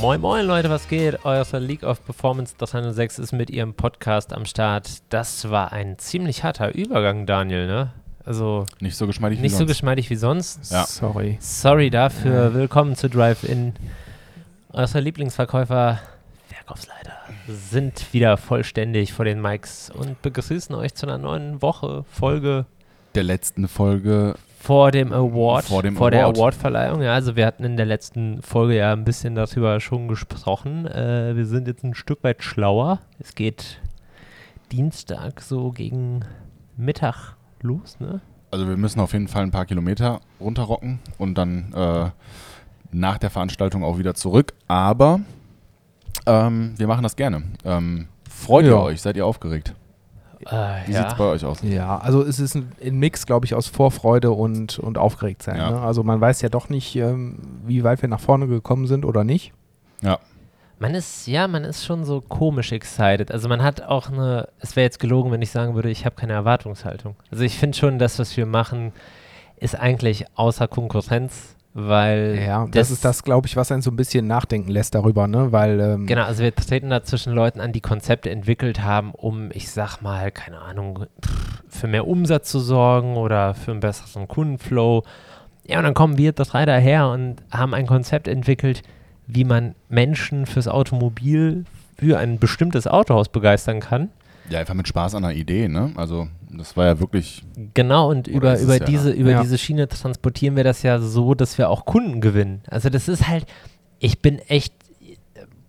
Moin Moin Leute, was geht? Euer League of Performance 306 ist mit ihrem Podcast am Start. Das war ein ziemlich harter Übergang, Daniel, ne? Also Nicht so geschmeidig wie nicht so sonst. geschmeidig wie sonst. Ja. Sorry. Sorry dafür. Willkommen zu Drive-In. Eure Lieblingsverkäufer, Verkaufsleiter, sind wieder vollständig vor den Mics und begrüßen euch zu einer neuen Woche, Folge Der letzten Folge. Vor dem Award, Vor dem der Award. Awardverleihung. Ja, also wir hatten in der letzten Folge ja ein bisschen darüber schon gesprochen. Äh, wir sind jetzt ein Stück weit schlauer. Es geht Dienstag so gegen Mittag los, ne? Also wir müssen auf jeden Fall ein paar Kilometer runterrocken und dann äh, nach der Veranstaltung auch wieder zurück. Aber ähm, wir machen das gerne. Ähm, freut ihr Ja. euch? Seid ihr aufgeregt? Äh, Wie ja. sieht's bei euch aus? Ja, also es ist ein, ein Mix, glaube ich, aus Vorfreude und, und aufgeregt sein. Ja. Ne? Also man weiß ja doch nicht, ähm, wie weit wir nach vorne gekommen sind oder nicht. Ja. Man ist, ja, man ist schon so komisch excited. Also man hat auch eine, es wäre jetzt gelogen, wenn ich sagen würde, ich habe keine Erwartungshaltung. Also ich finde schon, das, was wir machen, ist eigentlich außer Konkurrenz, weil Ja, das, ist das, glaube ich, was einen so ein bisschen nachdenken lässt darüber, ne? Weil ähm, Genau, also wir treten da zwischen Leuten an, die Konzepte entwickelt haben, um, ich sag mal, keine Ahnung, für mehr Umsatz zu sorgen oder für einen besseren Kundenflow. Ja, und dann kommen wir drei daher und haben ein Konzept entwickelt, wie man Menschen fürs Automobil für ein bestimmtes Autohaus begeistern kann. Ja, einfach mit Spaß an der Idee, ne? Also das war ja wirklich. Genau, und über, über, ja, diese, ne? über Ja. diese Schiene transportieren wir das ja so, dass wir auch Kunden gewinnen. Also das ist halt, ich bin echt,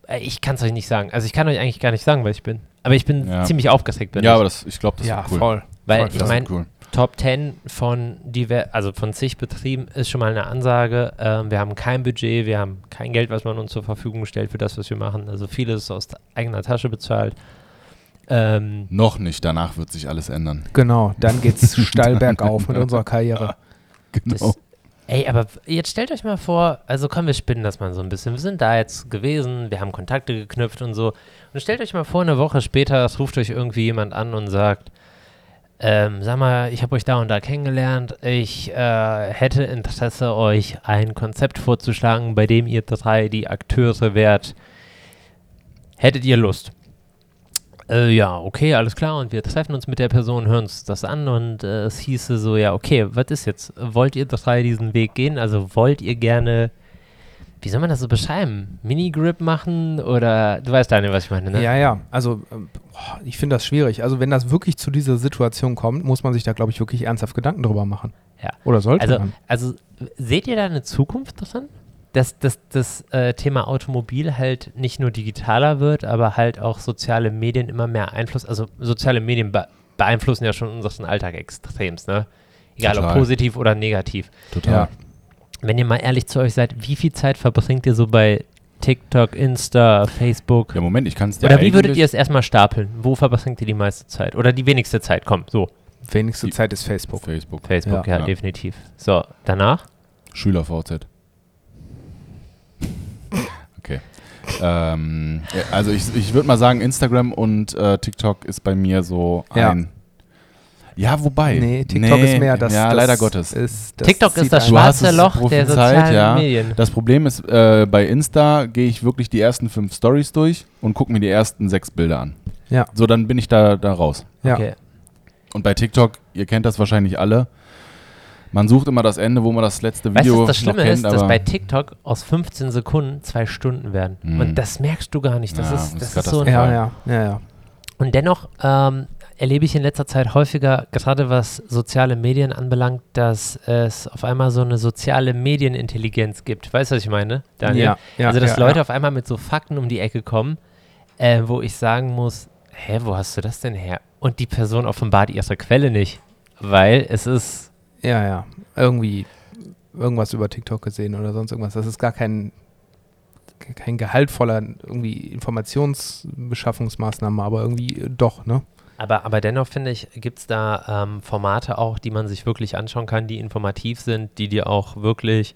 äh, ich kann es euch nicht sagen. Also ich kann euch eigentlich gar nicht sagen, wer ich bin. Aber ich bin Ja. ziemlich aufgeregt. Bin ja, ich. aber das, ich glaube, das ja, ist cool. voll. Weil voll, ich meine, cool. Top 10 von, diver also von zig Betrieben ist schon mal eine Ansage. Ähm, wir haben kein Budget, wir haben kein Geld, was man uns zur Verfügung stellt für das, was wir machen. Also vieles ist aus eigener Tasche bezahlt. Ähm, Noch nicht, danach wird sich alles ändern. Genau, dann geht's steil bergauf mit unserer Karriere. Genau. Das, ey, aber jetzt stellt euch mal vor, also komm, wir spinnen das mal so ein bisschen. Wir sind da jetzt gewesen, wir haben Kontakte geknüpft und so. Und stellt euch mal vor, eine Woche später es ruft euch irgendwie jemand an und sagt, ähm, sag mal, ich habe euch da und da kennengelernt. Ich äh, hätte Interesse, euch ein Konzept vorzuschlagen, bei dem ihr drei die Akteure wärt. Hättet ihr Lust? Äh, ja, okay, alles klar. Und wir treffen uns mit der Person, hören uns das an und äh, es hieße so, ja, okay, was ist jetzt? Wollt ihr drei diesen Weg gehen? Also wollt ihr gerne, wie soll man das so beschreiben? Minigrip machen oder, du weißt, Daniel, was ich meine, ne? Ja, ja, also ähm, ich finde das schwierig. Also wenn das wirklich zu dieser Situation kommt, muss man sich da, glaube ich, wirklich ernsthaft Gedanken drüber machen. Ja. Oder sollte Also, man? also seht ihr da eine Zukunft drin? Dass, dass das äh, Thema Automobil halt nicht nur digitaler wird, aber halt auch soziale Medien immer mehr Einfluss, also soziale Medien be beeinflussen ja schon unseren Alltag extremst, ne? Egal ob Total. positiv oder negativ. Total. Ja. Wenn ihr mal ehrlich zu euch seid, wie viel Zeit verbringt ihr so bei TikTok, Insta, Facebook? Ja, Moment, ich kann es dir Oder wie würdet ihr es erstmal stapeln? Wo verbringt ihr die meiste Zeit? Oder die wenigste Zeit? Komm, so. Wenigste die- Zeit ist Facebook. Facebook. Facebook, ja, Ja. definitiv. So, danach? Schüler VZ. Okay. Ähm, also ich, ich würde mal sagen, Instagram und äh, TikTok ist bei mir so Ja. ein. Ja, wobei. Nee, TikTok ist mehr das. Ja, das leider Gottes. Ist, das TikTok ist das schwarze Loch der sozialen ja. Medien. Das Problem ist, äh, bei Insta gehe ich wirklich die ersten fünf Stories durch und gucke mir die ersten sechs Bilder an. Ja. So, dann bin ich da, da raus. Ja. Okay. Und bei TikTok, ihr kennt das wahrscheinlich alle, man sucht immer das Ende, wo man das letzte Weißt Video was das Schlimme kennt, ist, dass bei TikTok aus 15 Sekunden zwei Stunden werden. Mhm. Und das merkst du gar nicht. Das Ja, ist, das ist ist so ein Ja, ja, ja, ja. Und dennoch ähm, erlebe ich in letzter Zeit häufiger, gerade was soziale Medien anbelangt, dass es auf einmal so eine soziale Medienintelligenz gibt. Weißt du, was ich meine, Daniel? Ja, ja, also, dass ja, Leute ja. auf einmal mit so Fakten um die Ecke kommen, äh, wo ich sagen muss, hä, wo hast du das denn her? Und die Person offenbart ihre Quelle nicht, weil es ist, Ja, ja. Irgendwie irgendwas über TikTok gesehen oder sonst irgendwas. Das ist gar kein, kein gehaltvoller irgendwie Informationsbeschaffungsmaßnahme, aber irgendwie äh, doch, ne? aber, aber dennoch finde ich, gibt es da ähm, Formate auch, die man sich wirklich anschauen kann, die informativ sind, die dir auch wirklich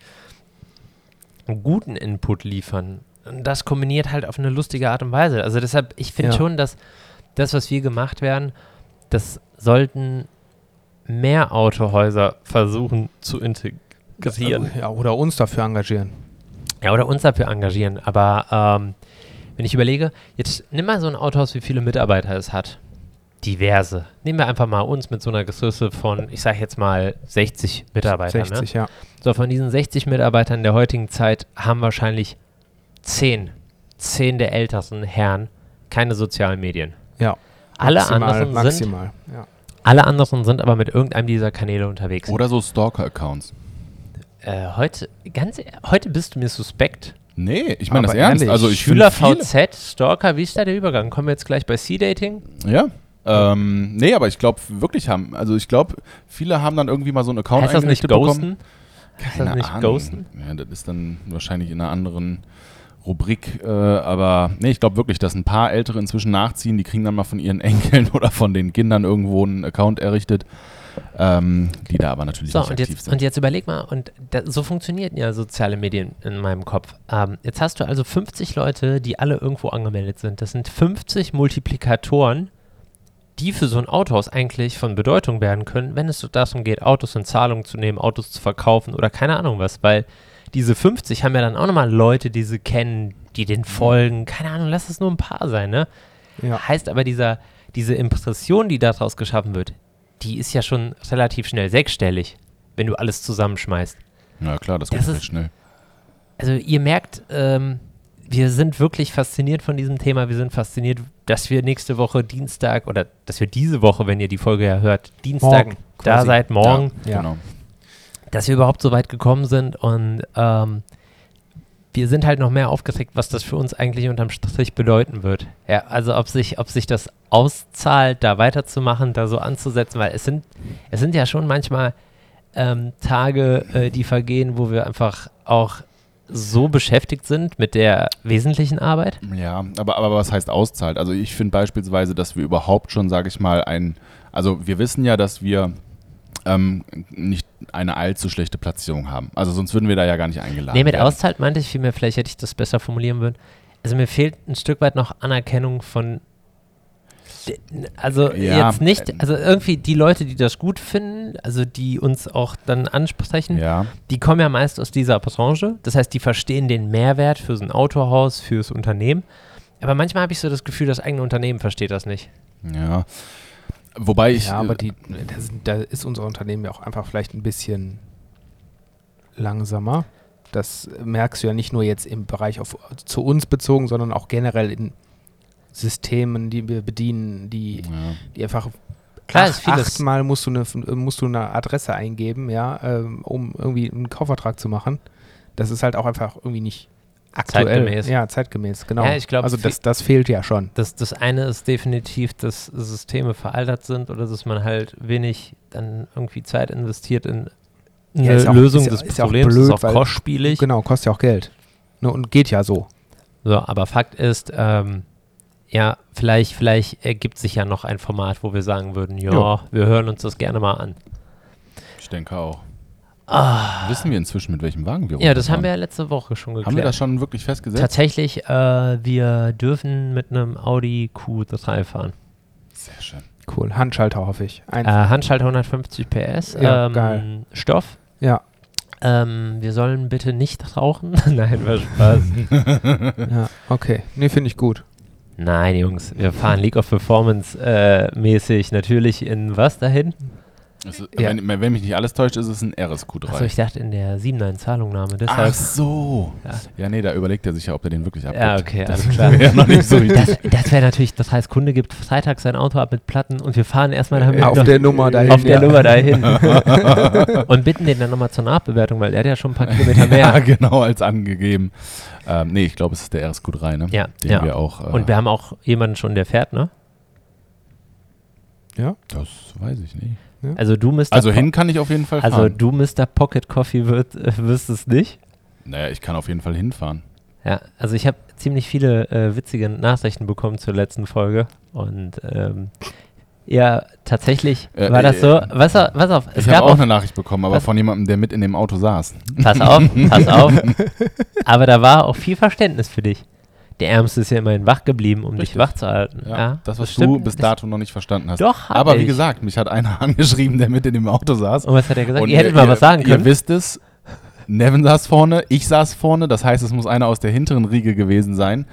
einen guten Input liefern. Und das kombiniert halt auf eine lustige Art und Weise. Also deshalb, ich finde Ja. schon, dass das, was wir gemacht werden, das sollten mehr Autohäuser versuchen zu integrieren. Ja, oder uns dafür engagieren. Ja, oder uns dafür engagieren. Aber ähm, wenn ich überlege, jetzt nimm mal so ein Autohaus, wie viele Mitarbeiter es hat. Diverse. Nehmen wir einfach mal uns mit so einer Größe von, ich sage jetzt mal 60 Mitarbeitern. 60, ne? ja. So, von diesen 60 Mitarbeitern der heutigen Zeit haben wahrscheinlich 10, 10 der ältesten Herren keine sozialen Medien. Ja. Alle maximal, anderen sind maximal. Ja. Alle anderen sind aber mit irgendeinem dieser Kanäle unterwegs. Oder so Stalker-Accounts. Äh, heute, ganz, heute bist du mir suspekt. Nee, ich meine das ernst. ehrlich, Also ich Schüler VZ, Stalker, wie ist da der Übergang? Kommen wir jetzt gleich bei C-Dating? Ja. Ähm, nee, aber ich glaube wirklich haben, also ich glaube, viele haben dann irgendwie mal so einen Account Heißt das nicht eingerichtet bekommen. Ghosten? Heißt das Keine nicht Ahnung. Ghosten? Ja, das ist dann wahrscheinlich in einer anderen Rubrik, äh, aber nee, ich glaube wirklich, dass ein paar Ältere inzwischen nachziehen, die kriegen dann mal von ihren Enkeln oder von den Kindern irgendwo einen Account errichtet, ähm, die da aber natürlich So, nicht und aktiv jetzt, sind. und jetzt überleg mal, und da, so funktionieren ja soziale Medien in meinem Kopf. Ähm, jetzt hast du also 50 Leute, die alle irgendwo angemeldet sind. Das sind 50 Multiplikatoren, die für so ein Autohaus eigentlich von Bedeutung werden können, wenn es darum geht, Autos in Zahlung zu nehmen, Autos zu verkaufen oder keine Ahnung was, weil diese 50 haben ja dann auch nochmal Leute, die sie kennen, die den folgen. Keine Ahnung, lass es nur ein paar sein, ne? Ja. Heißt aber, dieser, diese Impression, die daraus geschaffen wird, die ist ja schon relativ schnell sechsstellig, wenn du alles zusammenschmeißt. Ja klar, das, Das geht ist- schnell. Also ihr merkt, ähm, wir sind wirklich fasziniert von diesem Thema. Wir sind fasziniert, dass wir nächste Woche Dienstag oder dass wir diese Woche, wenn ihr die Folge ja hört, Dienstag Morgen, da quasi. seid, morgen, Ja. Genau. Dass wir überhaupt so weit gekommen sind und ähm, wir sind halt noch mehr aufgeregt, was das für uns eigentlich unterm Strich bedeuten wird. Ja, also ob sich, ob sich das auszahlt, da weiterzumachen, da so anzusetzen, weil es sind, es sind ja schon manchmal ähm, Tage, äh, die vergehen, wo wir einfach auch so beschäftigt sind mit der wesentlichen Arbeit. Ja, aber, aber was heißt auszahlt? Also ich finde beispielsweise, dass wir überhaupt schon, sage ich mal, ein, also wir wissen ja, dass wir ähm, nicht eine allzu schlechte Platzierung haben. Also sonst würden wir da ja gar nicht eingeladen Nee, mit werden. auszahlt meinte ich vielmehr, vielleicht hätte ich das besser formulieren würden. Also mir fehlt ein Stück weit noch Anerkennung von also Ja, jetzt nicht, äh, also irgendwie die Leute, die das gut finden, also die uns auch dann ansprechen, Ja, die kommen ja meist aus dieser Branche. Das heißt, die verstehen den Mehrwert für so ein Autohaus, fürs Unternehmen. Aber manchmal habe ich so das Gefühl, das eigene Unternehmen versteht das nicht. ja. Wobei ich. Ja, aber äh, die, da, sind, da ist unser Unternehmen ja auch einfach vielleicht ein bisschen langsamer. Das merkst du ja nicht nur jetzt im Bereich auf, zu uns bezogen, sondern auch generell in Systemen, die wir bedienen, die, ja. die einfach Klar, ach, achtmal musst du, eine, musst du eine Adresse eingeben, ja, ähm, um irgendwie einen Kaufvertrag zu machen. Das ist halt auch einfach irgendwie nicht aktuell. Zeitgemäß. Ja, zeitgemäß, genau. Ja, ich glaub, also das, das fehlt ja schon. Das, das eine ist definitiv, dass Systeme veraltet sind oder dass man halt wenig dann irgendwie Zeit investiert in eine Ja, ist auch- Lösung ist ja- des ist ja auch Problems. blöd, ist auch weil- kostspielig. Genau, kostet ja auch Geld. Ne, und geht ja so. So, aber Fakt ist, ähm, ja, vielleicht, vielleicht ergibt sich ja noch ein Format, wo wir sagen würden, Ja. wir hören uns das gerne mal an. Ich denke auch. Wissen wir inzwischen, mit welchem Wagen wir Ah. Ja, das haben wir ja letzte Woche schon geklärt. Haben wir das schon wirklich festgesetzt? Tatsächlich, äh, wir dürfen mit einem Audi Q3 fahren. Sehr schön. Cool. Handschalter hoffe ich. Ein, Äh, Handschalter 150 PS, Ja, ähm, geil. Stoff. ja, Ähm, wir sollen bitte nicht rauchen. Nein, war Spaß. ja, okay. Nee, finde ich gut. Nein, Jungs, wir fahren League of Performance äh, mäßig natürlich in was dahin? Es ist, Ja. wenn, wenn mich nicht alles täuscht, ist es ein RSQ3. Achso, ich dachte in der 7er in Zahlungnahme. Ach Deshalb. so. Ja. Ja. nee, da überlegt er sich ja, ob er den wirklich abgibt. Ja, okay, das alles klar. wäre noch nicht so. Das, das wäre natürlich, das heißt, Kunde gibt freitags sein Auto ab mit Platten und wir fahren erstmal damit Auf noch- der Nummer dahin. auf der ja. Nummer dahin. und bitten den dann nochmal zur Nachbewertung, weil der hat ja schon ein paar Kilometer mehr. Ja, genau, als angegeben. Ähm, nee, ich glaube, es ist der RSQ3, ne? Ja, Den ja. wir auch. Äh, Und wir haben auch jemanden schon, der fährt, ne? Ja, das weiß ich nicht. Also du Mr. Also Po- hin kann ich auf jeden Fall Also fahren. du Mr. Pocket Coffee wird, äh, wirst es nicht. naja, ich kann auf jeden Fall hinfahren. Ja, also ich habe ziemlich viele äh, witzige Nachrichten bekommen zur letzten Folge und ähm, ja, tatsächlich Äh, war das äh, so. Was, was auf, es ich gab habe auch auch, eine Nachricht bekommen, aber Was? von jemandem, der mit in dem Auto saß. pass auf, pass auf. Aber da war auch viel Verständnis für dich. Der Ärmste ist ja immerhin wach geblieben, um dich Richtig. wach zu halten. Ja, Ja, das, was stimmt. du bis dato noch nicht verstanden hast. Doch, aber wie ich. gesagt, mich hat einer angeschrieben, der mit in dem Auto saß. Und was hat er gesagt? Und ihr hättet mal was sagen Ihr können. wisst es, Nevin saß vorne, ich saß vorne, das heißt, es muss einer aus der hinteren Riege gewesen sein.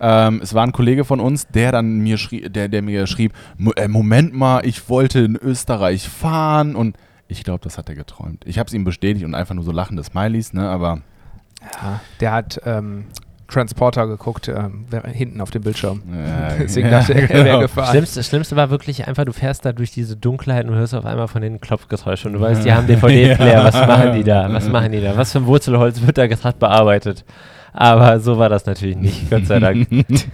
Ähm, es war ein Kollege von uns, der dann mir schrieb, der, der mir schrieb, "Mo- äh, Moment mal, ich wollte in Österreich fahren und ich glaube, das hat er geträumt. Ich habe es ihm bestätigt und einfach nur so lachende Smileys, ne, aber Ja, der hat ähm, Transporter geguckt, ähm, hinten auf dem Bildschirm. äh, Deswegen dachte er, er wäre genau. gefahren. Schlimmste, Schlimmste war wirklich einfach, du fährst da durch diese Dunkelheit und hörst auf einmal von den Klopfgeräusch und du weißt, die haben DVD-Player, was machen die da? Was machen die da? Was für ein Wurzelholz wird da gerade bearbeitet? Aber so war das natürlich nicht, Gott sei Dank.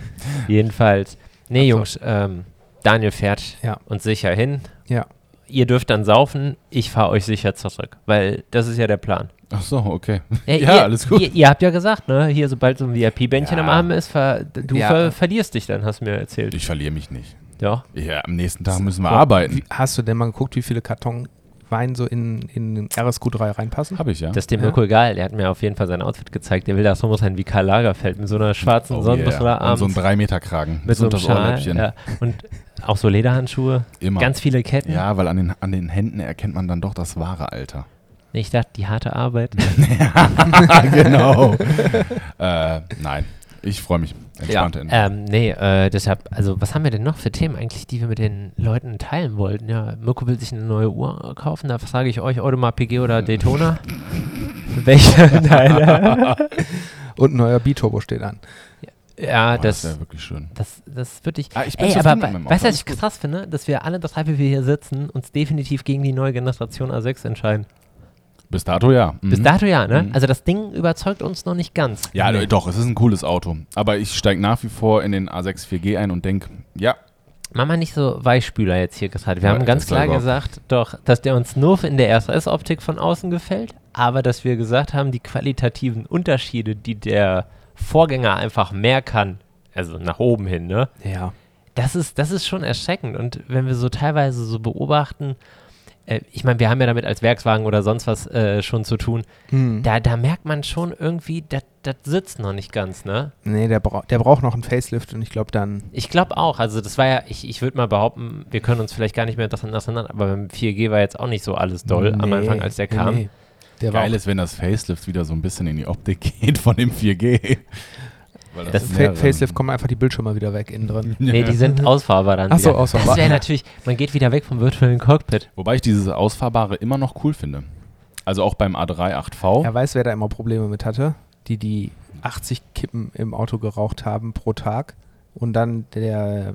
Jedenfalls. Nee, Also- Jungs, ähm, Daniel fährt Ja. uns sicher hin. Ja. Ihr dürft dann saufen, ich fahre euch sicher zurück, weil das ist ja der Plan. Ach so, okay. Äh, Ja, ihr, alles gut. Ihr, ihr habt ja gesagt, ne, hier sobald so ein VIP-Bändchen Ja. am Arm ist, ver, du Ja. ver, verlierst dich dann, hast du mir erzählt. Ich verliere mich nicht. ja. Ja, am nächsten Tag müssen wir Boah, arbeiten. Wie, hast du denn mal geguckt, wie viele Karton Wein so in, in den RSQ3 reinpassen? Habe ich, ja. Das ist dem Ja. Mirko egal. Der hat mir auf jeden Fall sein Outfit gezeigt. Der will da so sein wie Karl Lagerfeld mit so einer schwarzen Oh Sonnenbrille yeah. Und abends. so ein 3-Meter-Kragen. mit so einem Schal. Ohrläppchen. Ja. Und auch so Lederhandschuhe. Immer. Ganz viele Ketten. ja, weil an den, an den Händen erkennt man dann doch das wahre Alter. Nee, Ich dachte, die harte Arbeit. genau. äh, nein, ich freue mich. Entspannte Ende. Ähm, nee, äh, deshalb, also was haben wir denn noch für Themen eigentlich, die wir mit den Leuten teilen wollten? Ja, Mirko will sich eine neue Uhr kaufen, da frage ich euch, Audemars PG oder Daytona? Welche? Nein. Und ein neuer B-Turbo steht an. ja, Boah, das das, wäre wirklich schön. das, das würde ich. Ah, ich bin Ey, aber weißt du, was ich krass finde? Dass wir alle drei, wie wir hier sitzen, uns definitiv gegen die neue Generation A6 entscheiden. Bis dato ja. Bis Mhm. dato ja, ne? Mhm. Also das Ding überzeugt uns noch nicht ganz. Ja, doch, es ist ein cooles Auto. Aber ich steige nach wie vor in den A6 4G ein und denke, ja, Mach mal nicht so Weichspüler jetzt hier gesagt. Wir Ja, haben ganz klar gesagt, doch, dass der uns nur in der RSS-Optik von außen gefällt, aber dass wir gesagt haben, die qualitativen Unterschiede, die der Vorgänger einfach mehr kann, also nach oben hin, ne? Ja. Das ist, das ist schon erschreckend. Und wenn wir so teilweise so beobachten, äh, ich meine, wir haben ja damit als Werkswagen oder sonst was äh, schon zu tun, Hm. da, da merkt man schon irgendwie, das das sitzt noch nicht ganz, ne? Nee, der, bra der braucht noch einen Facelift und ich glaube dann. Ich glaube auch. Also das war ja, ich, ich würde mal behaupten, wir können uns vielleicht gar nicht mehr daran erinnern, aber beim 4G war jetzt auch nicht so alles doll am Nee, Anfang, als der kam. nee. Der geil ist, wenn das Facelift wieder so ein bisschen in die Optik geht von dem 4G. Weil Das ist Fa Facelift kommen einfach die Bildschirme wieder weg innen drin. Nee, die sind ausfahrbar dann Ach so, wieder. ausfahrbar. Das wäre natürlich, man geht wieder weg vom virtuellen Cockpit. Wobei ich dieses Ausfahrbare immer noch cool finde. Also auch beim A3 8V. Er weiß, wer da immer Probleme mit hatte. Die, die 80 Kippen im Auto geraucht haben pro Tag und dann der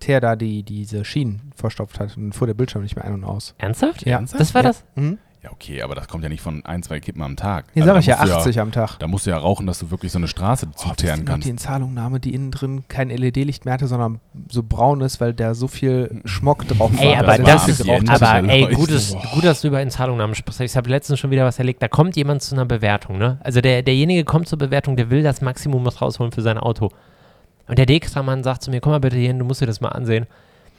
Teer da die diese Schienen verstopft hat und dann fuhr der Bildschirm nicht mehr ein und aus. Ernsthaft? Ja. Das war Ja. das? Mhm. Ja, okay, aber das kommt ja nicht von ein, zwei Kippen am Tag. Hier Also sag ich ja musst du 80 am Tag. Da musst du ja rauchen, dass du wirklich so eine Straße Oh, zuteeren kannst. die Inzahlungnahme, die innen drin kein LED-Licht mehr hatte, sondern so braun ist, weil da so viel Schmock drauf war. Ey, das aber war das am ist, aber der ey, Leuchte. gut, dass, gut, dass du über Inzahlungnahmen sprichst. Ich habe letztens schon wieder was erlegt. Da kommt jemand zu einer Bewertung, ne? Also der, derjenige kommt zur Bewertung, der will das Maximum was rausholen für sein Auto. Und der Dextra-Mann sagt zu mir, komm mal bitte hier hin, du musst dir das mal ansehen.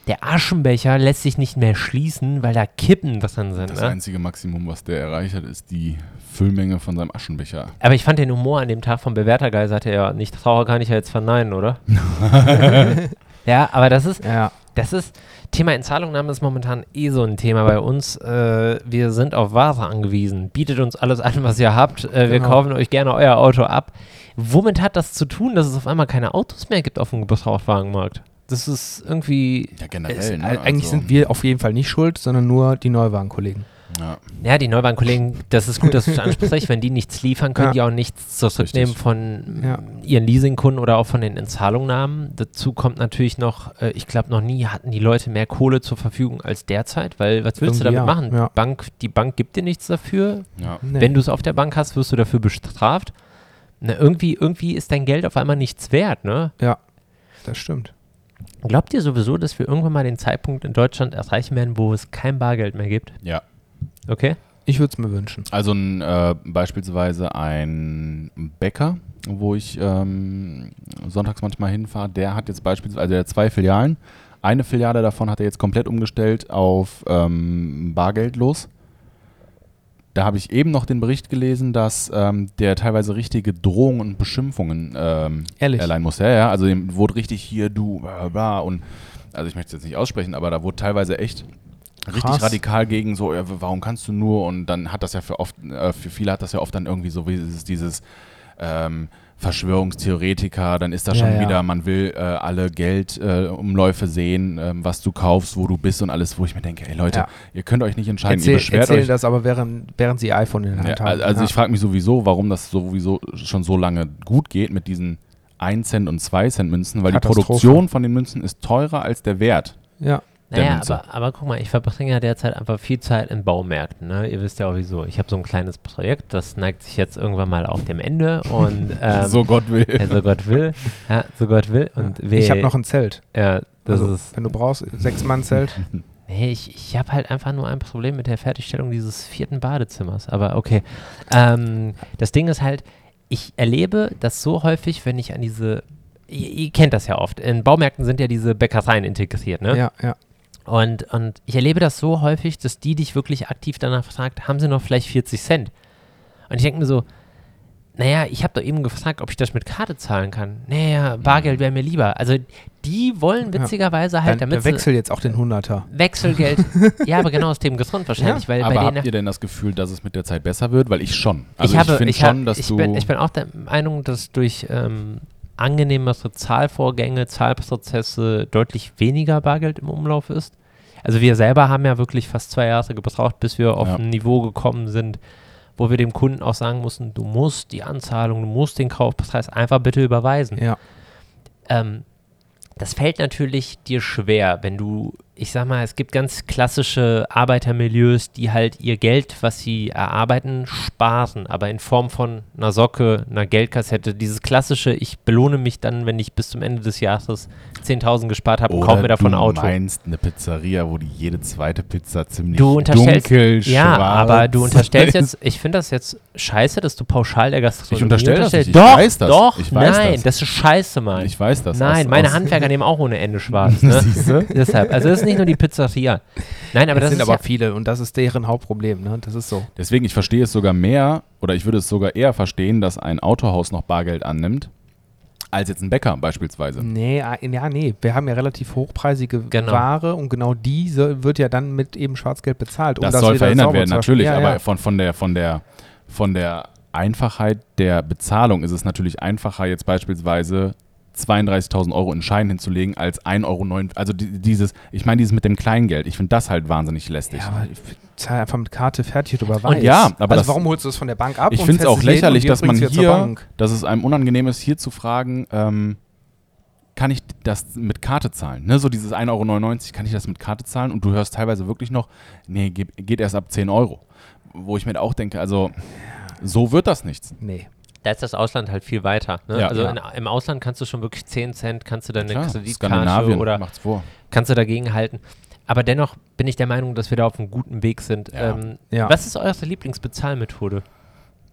Der Aschenbecher lässt sich nicht mehr schließen, weil da Kippen drin sind. Das Ne? einzige Maximum, was der erreicht hat, ist die Füllmenge von seinem Aschenbecher. Aber ich fand den Humor an dem Tag vom Bewertergeil, sagte er, nicht Trauer kann ich ja jetzt verneinen, oder? ja, aber das ist, Ja, das ist, Thema Inzahlungnahme ist momentan eh so ein Thema bei uns. Äh, wir sind auf Ware angewiesen. Bietet uns alles an, was ihr habt. Äh, Wir Genau. kaufen euch gerne euer Auto ab. Womit hat das zu tun, dass es auf einmal keine Autos mehr gibt auf dem Gebrauchtwagenmarkt? Das ist irgendwie, Ja, generell. es, ne? eigentlich Also, sind wir auf jeden Fall nicht schuld, sondern nur die Neuwagenkollegen. Ja. ja, die Neuwagenkollegen, das ist gut, dass du es ansprichst. Wenn die nichts liefern, können Ja. die auch nichts zurücknehmen Richtig. von Ja. ihren Leasingkunden oder auch von den Inzahlungnahmen. Dazu kommt natürlich noch, äh, ich glaube, noch nie hatten die Leute mehr Kohle zur Verfügung als derzeit, weil was willst du Irgendwie damit ja, machen? ja. Bank, die Bank gibt dir nichts dafür. Ja. Nee. Wenn du es auf der Bank hast, wirst du dafür bestraft. Na, irgendwie, irgendwie ist dein Geld auf einmal nichts wert, ne? Ja, das stimmt. Glaubt ihr sowieso, dass wir irgendwann mal den Zeitpunkt in Deutschland erreichen werden, wo es kein Bargeld mehr gibt? ja. Okay? Ich würde es mir wünschen. Also ein, äh, beispielsweise ein Bäcker, wo ich ähm, sonntags manchmal hinfahre, der hat jetzt beispielsweise, also der hat zwei Filialen. Eine Filiale davon hat er jetzt komplett umgestellt auf ähm, bargeldlos. Da habe ich eben noch den Bericht gelesen, dass ähm, der teilweise richtige Drohungen und Beschimpfungen ähm, erleiden muss. Ja, ja, also dem wurde richtig hier, du, bla, bla, und also ich möchte es jetzt nicht aussprechen, aber da wurde teilweise echt richtig Krass. radikal gegen so, ja, warum kannst du nur? Und dann hat das ja für oft, äh, für viele hat das ja oft dann irgendwie so wie dieses, dieses ähm, Verschwörungstheoretiker, dann ist da Ja, schon ja. wieder, man will äh, alle Geldumläufe äh, sehen, ähm, was du kaufst, wo du bist und alles, wo ich mir denke, ey Leute, Ja. ihr könnt euch nicht entscheiden, ihr Erzähl, beschwert erzählen euch. das aber, während, während sie iPhone in der Hand haben. also ich frage mich sowieso, warum das sowieso schon so lange gut geht mit diesen 1 Cent und 2 Cent Münzen, weil die. Produktion von den Münzen ist teurer als der Wert. ja. Naja, aber, aber guck mal, ich verbringe ja derzeit einfach viel Zeit in Baumärkten. Ne? Ihr wisst ja auch wieso. Ich habe so ein kleines Projekt, das neigt sich jetzt irgendwann mal auf dem Ende und ähm, so Gott will. ja, so Gott will. Ja, so Gott will. Und wir, ich habe noch ein Zelt. Ja, das also, ist. wenn du brauchst, sechs Mann Zelt. Nee, ich, ich habe halt einfach nur ein Problem mit der Fertigstellung dieses vierten Badezimmers. Aber okay. Ähm, das Ding ist halt, ich erlebe das so häufig, wenn ich an diese. Ihr, ihr kennt das ja oft. In Baumärkten sind ja diese Bäckereien integriert, ne? Ja, ja. Und, und ich erlebe das so häufig, dass die dich wirklich aktiv danach fragt, haben sie noch vielleicht 40 Cent? Und ich denke mir so, naja, ich habe doch eben gefragt, ob ich das mit Karte zahlen kann. Naja, Bargeld wäre mir lieber. Also die wollen Ja. witzigerweise halt, Dann, damit der wechsel jetzt auch den Hunderter. sie Wechselgeld, ja, aber genau aus dem Grund wahrscheinlich, weil Aber bei habt ihr denn das Gefühl, dass es mit der Zeit besser wird? Weil ich schon. Also ich habe, finde ich, schon, dass ich, du. bin, ich bin auch der Meinung, dass durch ähm, angenehmere Zahlvorgänge, Zahlprozesse deutlich weniger Bargeld im Umlauf ist. Also wir selber haben ja wirklich fast zwei Jahre gebraucht, bis wir auf Ja. ein Niveau gekommen sind, wo wir dem Kunden auch sagen mussten, du musst die Anzahlung, du musst den Kaufpreis einfach bitte überweisen. Ja. Ähm, das fällt natürlich dir schwer, wenn du, ich sag mal, es gibt ganz klassische Arbeitermilieus, die halt ihr Geld, was sie erarbeiten, sparen, aber in Form von einer Socke, einer Geldkassette. Dieses klassische, ich belohne mich dann, wenn ich bis zum Ende des Jahres 10.000 gespart habe kaufe mir davon du ein Auto. meinst eine Pizzeria, wo die jede zweite Pizza ziemlich Du unterstellst, dunkel, ja, schwarz aber du unterstellst jetzt, ich finde das jetzt scheiße, dass du pauschal der Gastronomie Ich unterstell das nicht, ich Doch, weiß das, doch, ich weiß nein, das. das. ist scheiße, Mann. Ich weiß das. Nein, aus- meine aus- Handwerker nehmen auch ohne Ende schwarz. Ne? Deshalb. Also das ist nicht nur die Pizzeria. Nein, aber das das, sind ist aber ja, viele und das ist deren Hauptproblem. Ne? Das ist so. Deswegen, ich verstehe es sogar mehr, oder ich würde es sogar eher verstehen, dass ein Autohaus noch Bargeld annimmt, als jetzt ein Bäcker beispielsweise. Nee, ja, nee. Wir haben ja relativ hochpreisige Genau. Ware und genau diese wird ja dann mit eben Schwarzgeld bezahlt. um Das soll wieder verhindert werden, natürlich, ja, aber ja. Von, von, der, von, der, von der Einfachheit der Bezahlung ist es natürlich einfacher, jetzt beispielsweise 32.000 Euro in Schein hinzulegen, als 1,09 Euro. Also die, dieses, ich meine dieses mit dem Kleingeld, ich finde das halt wahnsinnig lästig. Ja, aber ich zahl einfach mit Karte fertig oder überweist. Und ja, aber also das- warum holst du es von der Bank ab? ich finde es auch lächerlich, dass man hier, dass es einem unangenehm ist, hier zu fragen, ähm, kann ich das mit Karte zahlen? Ne, so dieses 1,99 Euro, kann ich das mit Karte zahlen? Und du hörst teilweise wirklich noch, nee, ge- geht erst ab 10 Euro. Wo ich mir auch denke, also so wird das nichts. Nee. Da ist das Ausland halt viel weiter. Ne? Ja. also Ja. In, im Ausland kannst du schon wirklich 10 Cent, kannst du deine Klar, Kreditkarte oder macht's vor. kannst du dagegen halten. Aber dennoch bin ich der Meinung, dass wir da auf einem guten Weg sind. Ja. Ähm, Ja. Was ist eure Lieblingsbezahlmethode?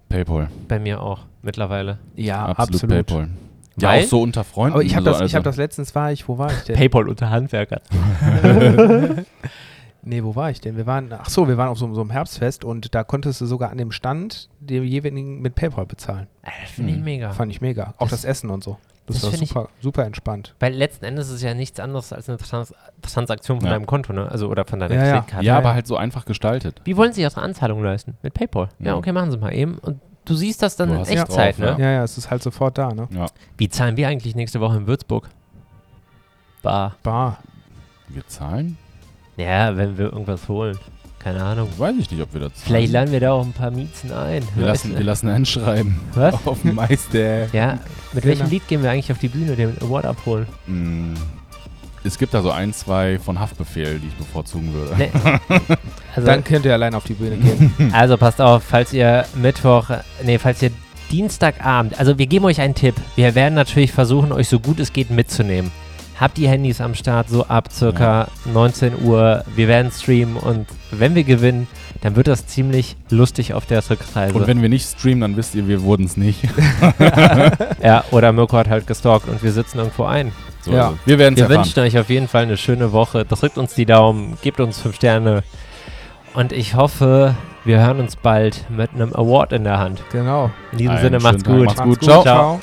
PayPal. Bei mir auch mittlerweile. Ja, absolut, absolut. PayPal. Ja, Weil- auch so unter Freunden. Aber ich habe so, das, ich also- hab das letztens, war ich, wo war ich denn? PayPal unter Handwerker. Nee, wo war ich denn? Wir waren, ach so, wir waren auf so, so einem Herbstfest und da konntest du sogar an dem Stand den jeweiligen mit PayPal bezahlen. Äh, Das finde ich Mhm. mega. Fand ich mega. Auch Das- das, Essen und so. Das, das war find ich- super, super entspannt. Weil letzten Endes ist es ja nichts anderes als eine Trans Transaktion von Ja. deinem Konto, ne? Also oder von deiner Ja, ja. Kreditkarte. Ja, aber halt so einfach gestaltet. Wie wollen Sie Ihre Anzahlung leisten? Mit PayPal. Ja, Ja. okay, machen Sie mal eben. Und du siehst das dann Du in Echtzeit, drauf, ne? Ja, ja, es ist halt sofort da, ne? Ja. Wie zahlen wir eigentlich nächste Woche in Würzburg? Bar. Bar. Wir zahlen? Ja, wenn wir irgendwas holen. Keine Ahnung. Weiß ich nicht, ob wir das. Vielleicht laden wir da auch ein paar Miezen ein. wir, lassen, du? wir lassen anschreiben. Was? Auf dem Meister. Ja, mit welchem. Lied gehen wir eigentlich auf die Bühne, den Award abholen? Mm, Es gibt da so ein, zwei von Haftbefehl, die ich bevorzugen würde. Ne, also, Dann könnt ihr allein auf die Bühne gehen. also passt auf, falls ihr Mittwoch, nee, falls ihr Dienstagabend, also wir geben euch einen Tipp. Wir werden natürlich versuchen, euch so gut es geht mitzunehmen. Habt die Handys am Start, so ab circa 19 Uhr. Wir werden streamen und wenn wir gewinnen, dann wird das ziemlich lustig auf der Rückreise. Und wenn wir nicht streamen, dann wisst ihr, wir wurden es nicht. ja, oder Mirko hat halt gestalkt und wir sitzen irgendwo ein. So, Ja. also, wir werden es Wir erfahren. wünschen euch auf jeden Fall eine schöne Woche. Drückt uns die Daumen, gebt uns fünf Sterne. Und ich hoffe, wir hören uns bald mit einem Award in der Hand. genau. In diesem Einen Sinne, macht's schönen Tag, gut. macht's gut. Ciao. Ciao.